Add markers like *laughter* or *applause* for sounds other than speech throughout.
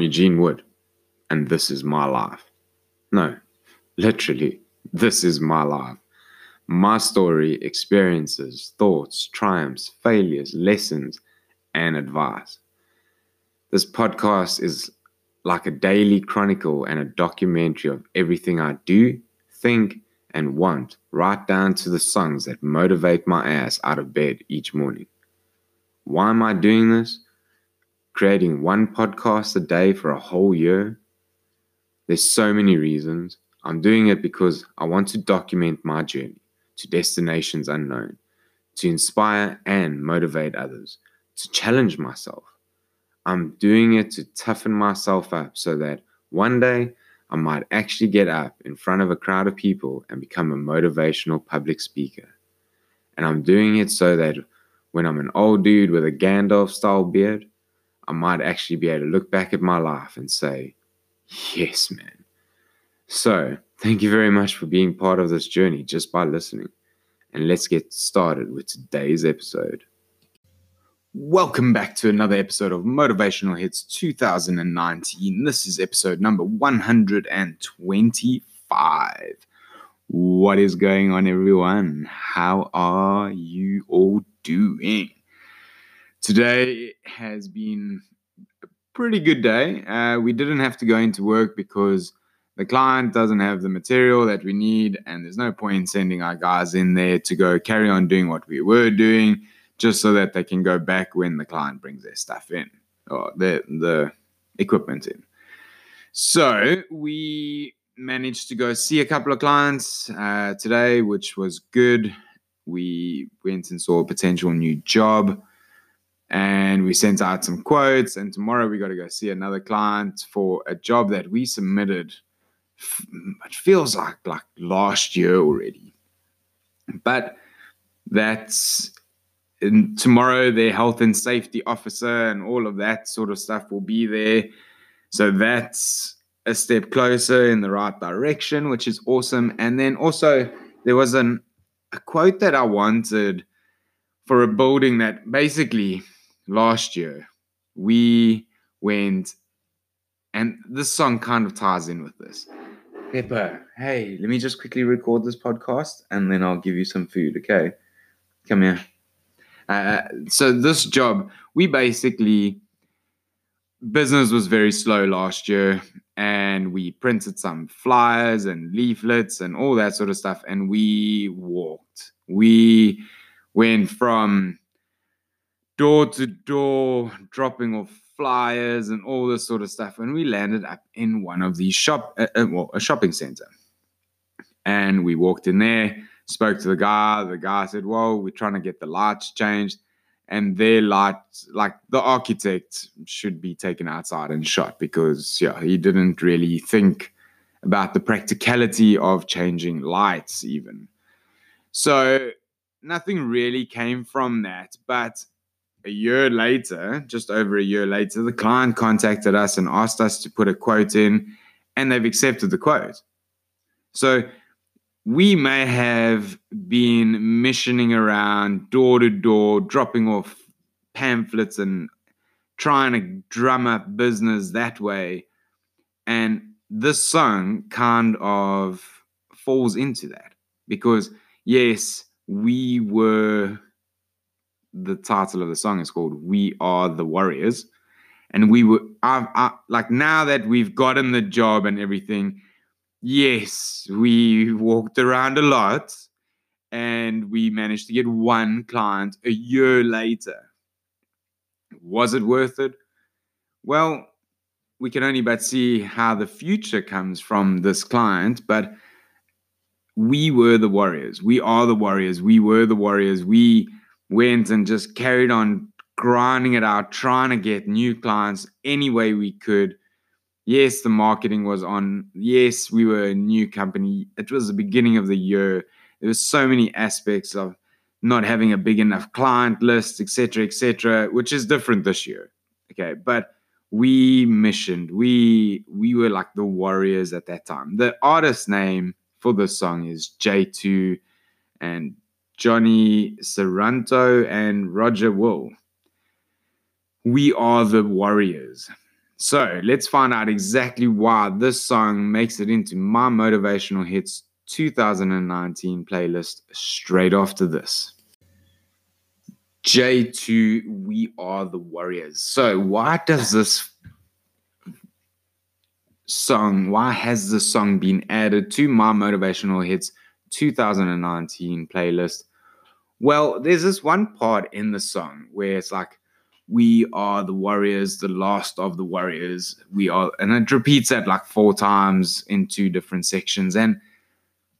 I'm Eugene Wood, and this is my life. No, literally, this is my life. My story, experiences, thoughts, triumphs, failures, lessons, and advice. This podcast is like a daily chronicle and a documentary of everything I do, think, and want, right down to the songs that motivate my ass out of bed each morning. Why am I doing this? Creating one podcast a day for a whole year? There's so many reasons. I'm doing it because I want to document my journey to destinations unknown, to inspire and motivate others, to challenge myself. I'm doing it to toughen myself up so that one day I might actually get up in front of a crowd of people and become a motivational public speaker. And I'm doing it so that when I'm an old dude with a Gandalf style beard, I might actually be able to look back at my life and say, yes, man. So, thank you very much for being part of this journey just by listening. And let's get started with today's episode. Welcome back to another episode of Motivational Hits 2019. This is episode number 125. What is going on, everyone? How are you all doing? Today has been a pretty good day. Uh, we didn't have to go into work because the client doesn't have the material that we need, and there's no point in sending our guys in there to go carry on doing what we were doing just so that they can go back when the client brings their stuff in or the the equipment in. So we managed to go see a couple of clients uh, today, which was good. We went and saw a potential new job and we sent out some quotes. And tomorrow we got to go see another client for a job that we submitted. It feels like like last year already, but that's tomorrow their health and safety officer and all of that sort of stuff will be there. So that's a step closer in the right direction, which is awesome. And then also there was an a quote that I wanted for a building that basically last year we went and this song kind of ties in with this. Pepper, hey, let me just quickly record this podcast and then I'll give you some food, okay? Come here. Uh, so this job, we basically business was very slow last year, and we printed some flyers and leaflets and all that sort of stuff, and we walked. We went from door to door, dropping off flyers and all this sort of stuff, and we landed up in one of these shop, uh, uh well, a shopping center, and we walked in there spoke to the guy. The guy said, Well, we're trying to get the lights changed. And their light, like the architect, should be taken outside and shot because, yeah, he didn't really think about the practicality of changing lights, even. So nothing really came from that. But a year later, just over a year later, the client contacted us and asked us to put a quote in, and they've accepted the quote. So we may have been missioning around door to door, dropping off pamphlets and trying to drum up business that way. And this song kind of falls into that because, yes, we were, the title of the song is called We Are the Warriors. And we were, I, I, like, now that we've gotten the job and everything, Yes, we walked around a lot and we managed to get one client a year later. Was it worth it? Well, we can only but see how the future comes from this client, but we were the warriors. We are the warriors. We were the warriors. We went and just carried on grinding it out, trying to get new clients any way we could yes, the marketing was on. Yes, we were a new company. It was the beginning of the year. There was so many aspects of not having a big enough client list, etc., etc., which is different this year. Okay, but we missioned. We we were like the warriors at that time. The artist name for the song is J2 and Johnny Saranto and Roger Wool. We are the warriors. So let's find out exactly why this song makes it into my motivational hits 2019 playlist straight after this. J2, We Are the Warriors. So, why does this song, why has this song been added to my motivational hits 2019 playlist? Well, there's this one part in the song where it's like, we are the warriors, the last of the warriors. We are, and it repeats that like four times in two different sections. And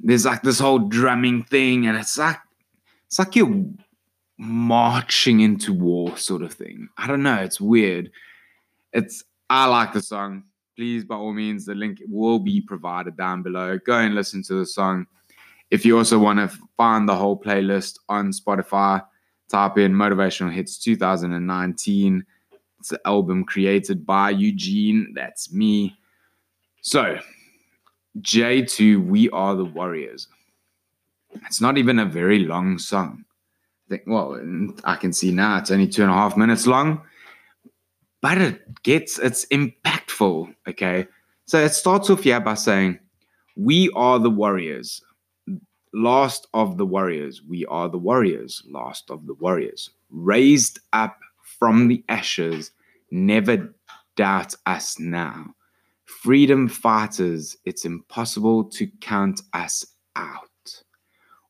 there's like this whole drumming thing, and it's like, it's like you're marching into war sort of thing. I don't know. It's weird. It's, I like the song please, by all means, the link will be provided down below. Go and listen to the song. If you also want to find the whole playlist on Spotify, type in Motivational Hits 2019. It's an album created by Eugene. That's me. So, J2, We Are the Warriors. It's not even a very long song. I think, well, I can see now it's only two and a half minutes long but it gets it's impactful. Okay. So it starts off here by saying, We are the warriors, last of the warriors. We are the warriors, last of the warriors. Raised up from the ashes, never doubt us now. Freedom fighters, it's impossible to count us out.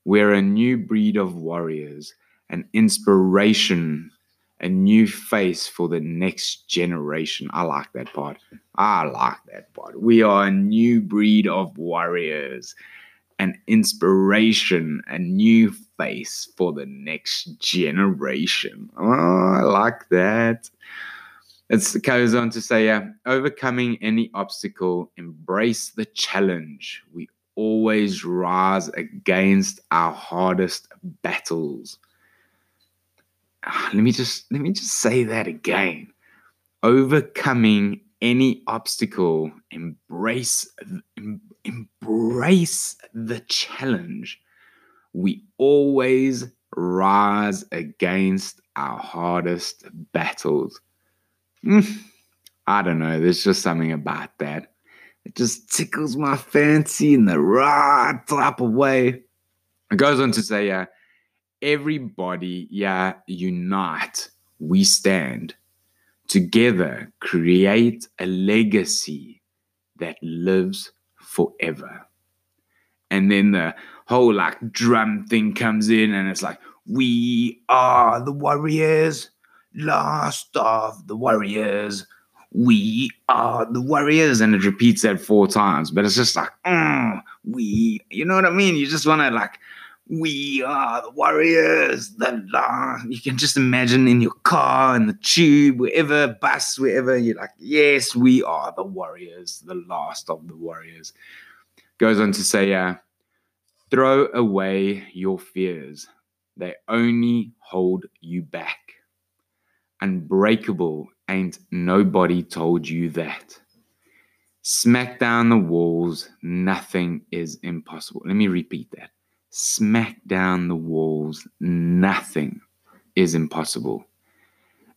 We're a new breed of warriors, an inspiration a new face for the next generation. I like that part. I like that part. We are a new breed of warriors, an inspiration, a new face for the next generation. Oh, I like that. It goes on to say, uh, overcoming any obstacle, embrace the challenge. We always rise against our hardest battles. let me just let me just say that again overcoming any obstacle embrace em, embrace the challenge we always rise against our hardest battles. Mm, i don't know there's just something about that. It just tickles my fancy in the right type of way. It goes on to say yeah, everybody, yeah, unite. We stand. Together, create a legacy that lives forever. And then the whole like drum thing comes in, and it's like, we are the warriors, last of the warriors. We are the warriors, and it repeats that four times. But it's just like, mm, we, you know what I mean? You just want to like we are the warriors. You can just imagine in your car, in the tube, wherever, bus, wherever, you're like, yes, we are the warriors, the last of the warriors. Goes on to say, uh, throw away your fears. They only hold you back. Unbreakable ain't nobody told you that. Smack down the walls, nothing is impossible. Let me repeat that smack down the walls. Nothing is impossible.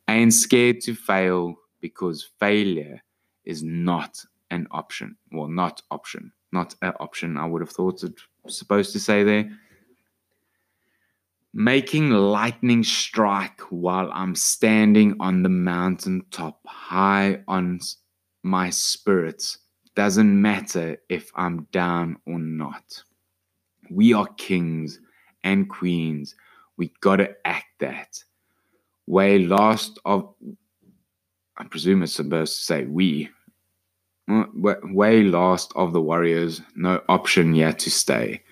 I ain't scared to fail because failure is not an option. Well, not option, not an option. I would have thought it supposed to say there. Making lightning strike while I'm standing on the mountain top, high on my spirits. Doesn't matter if I'm down or not. We are kings and queens. We gotta act that way. Last of, I presume it's supposed to say we. Mm, way last of the warriors, no option yet to stay.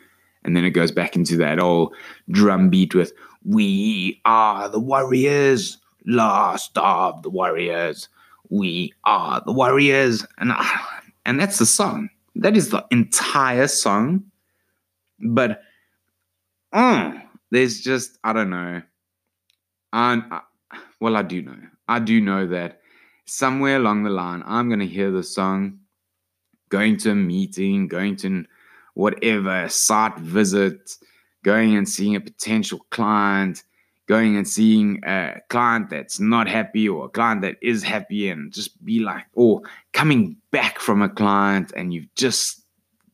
And then it goes back into that old drum beat with We are the warriors, last of the warriors. We are the warriors. And, and that's the song. That is the entire song but uh, there's just I don't know. And uh, well, I do know. I do know that somewhere along the line, I'm gonna hear the song, going to a meeting, going to whatever site visit, going and seeing a potential client, going and seeing a client that's not happy or a client that is happy and just be like, or coming back from a client and you've just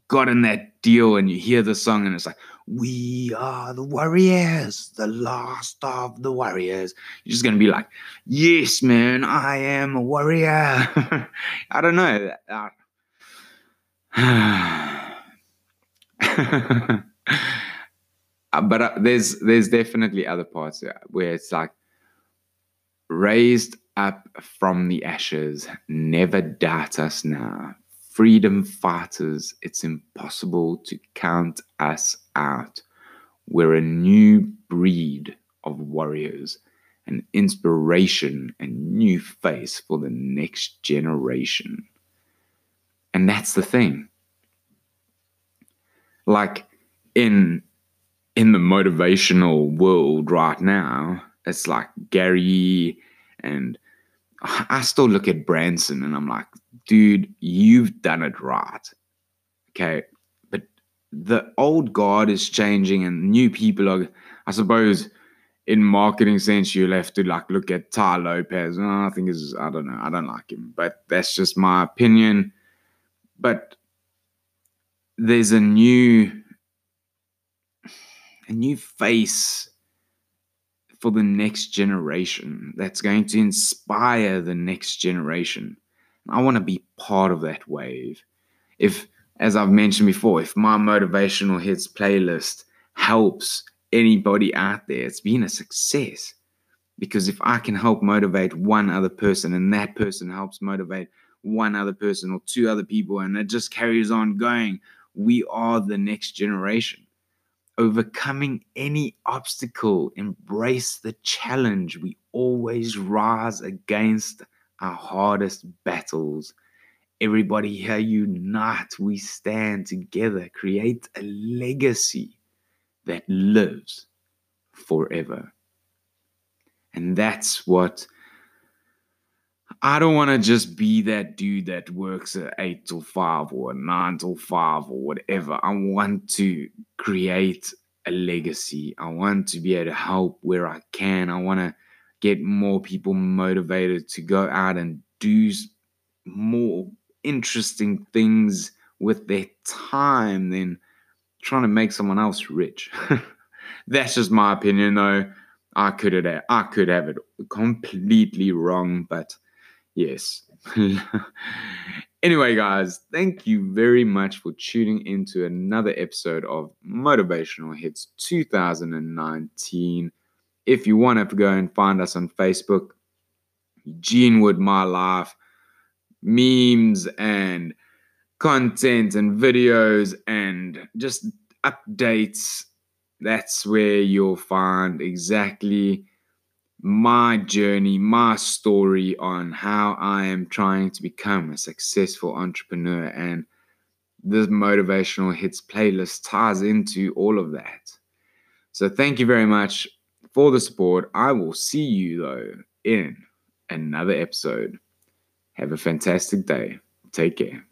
gotten that deal and you hear the song and it's like, we are the warriors, the last of the warriors. You're just going to be like, yes, man, I am a warrior. *laughs* I don't know. *sighs* Uh, but uh, there's there's definitely other parts where it's like raised up from the ashes, never doubt us now. Freedom fighters, it's impossible to count us out. We're a new breed of warriors, an inspiration and new face for the next generation. And that's the thing. Like in in the motivational world right now, it's like Gary and I still look at Branson and I'm like, dude, you've done it right. Okay. But the old guard is changing and new people are, I suppose, in marketing sense, you'll have to like look at Tai Lopez. Oh, I think is I don't know. I don't like him, but that's just my opinion. But there's a new a new face for the next generation that's going to inspire the next generation. I want to be part of that wave. If, as I've mentioned before, if my motivational hits playlist helps anybody out there, it's been a success. Because if I can help motivate one other person and that person helps motivate one other person or two other people, and it just carries on going, we are the next generation overcoming any obstacle, embrace the challenge. We always rise against our hardest battles. Everybody here unite, we stand together, create a legacy that lives forever. And that's what I don't want to just be that dude that works at eight till five or nine till five or whatever. I want to create a legacy. I want to be able to help where I can. I want to get more people motivated to go out and do more interesting things with their time than trying to make someone else rich. *laughs* That's just my opinion, though. I could have I could have it completely wrong, but Yes. *laughs* anyway, guys, thank you very much for tuning into another episode of Motivational Hits 2019. If you want to go and find us on Facebook, Gene Wood My Life, memes and content and videos and just updates. That's where you'll find exactly my journey, my story on how I am trying to become a successful entrepreneur. And this motivational hits playlist ties into all of that. So thank you very much for the support. I will see you though in another episode. Have a fantastic day. Take care.